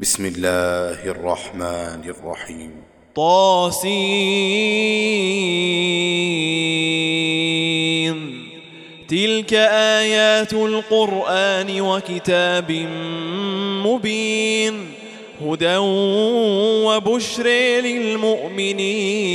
بسم الله الرحمن الرحيم طاسيم تلك آيات القرآن وكتاب مبين هدى وبشر للمؤمنين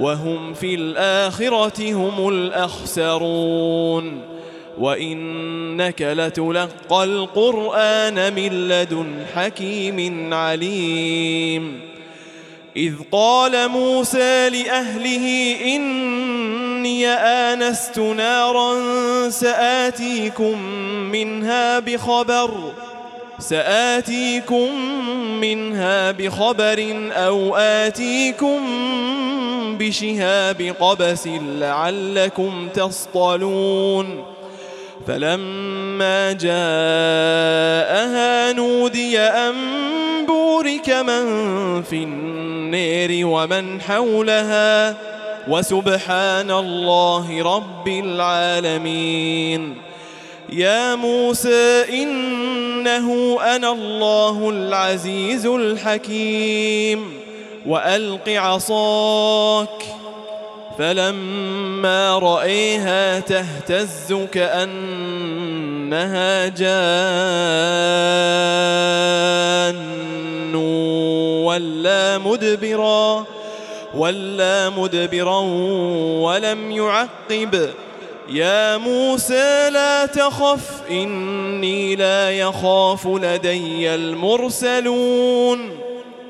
وهم في الآخرة هم الأخسرون وإنك لتلقى القرآن من لدن حكيم عليم إذ قال موسى لأهله إني آنست نارا سآتيكم منها بخبر سآتيكم منها بخبر أو آتيكم بشهاب قبس لعلكم تصطلون. فلما جاءها نودي أن بورك من في النير ومن حولها. وسبحان الله رب العالمين. يا موسى إنه أنا الله العزيز الحكيم. وألق عصاك. فلما رأيها تهتز كأنها جان. ولا مدبرا ولا مدبرا ولم يعقب. يا موسى لا تخف إني لا يخاف لدي المرسلون.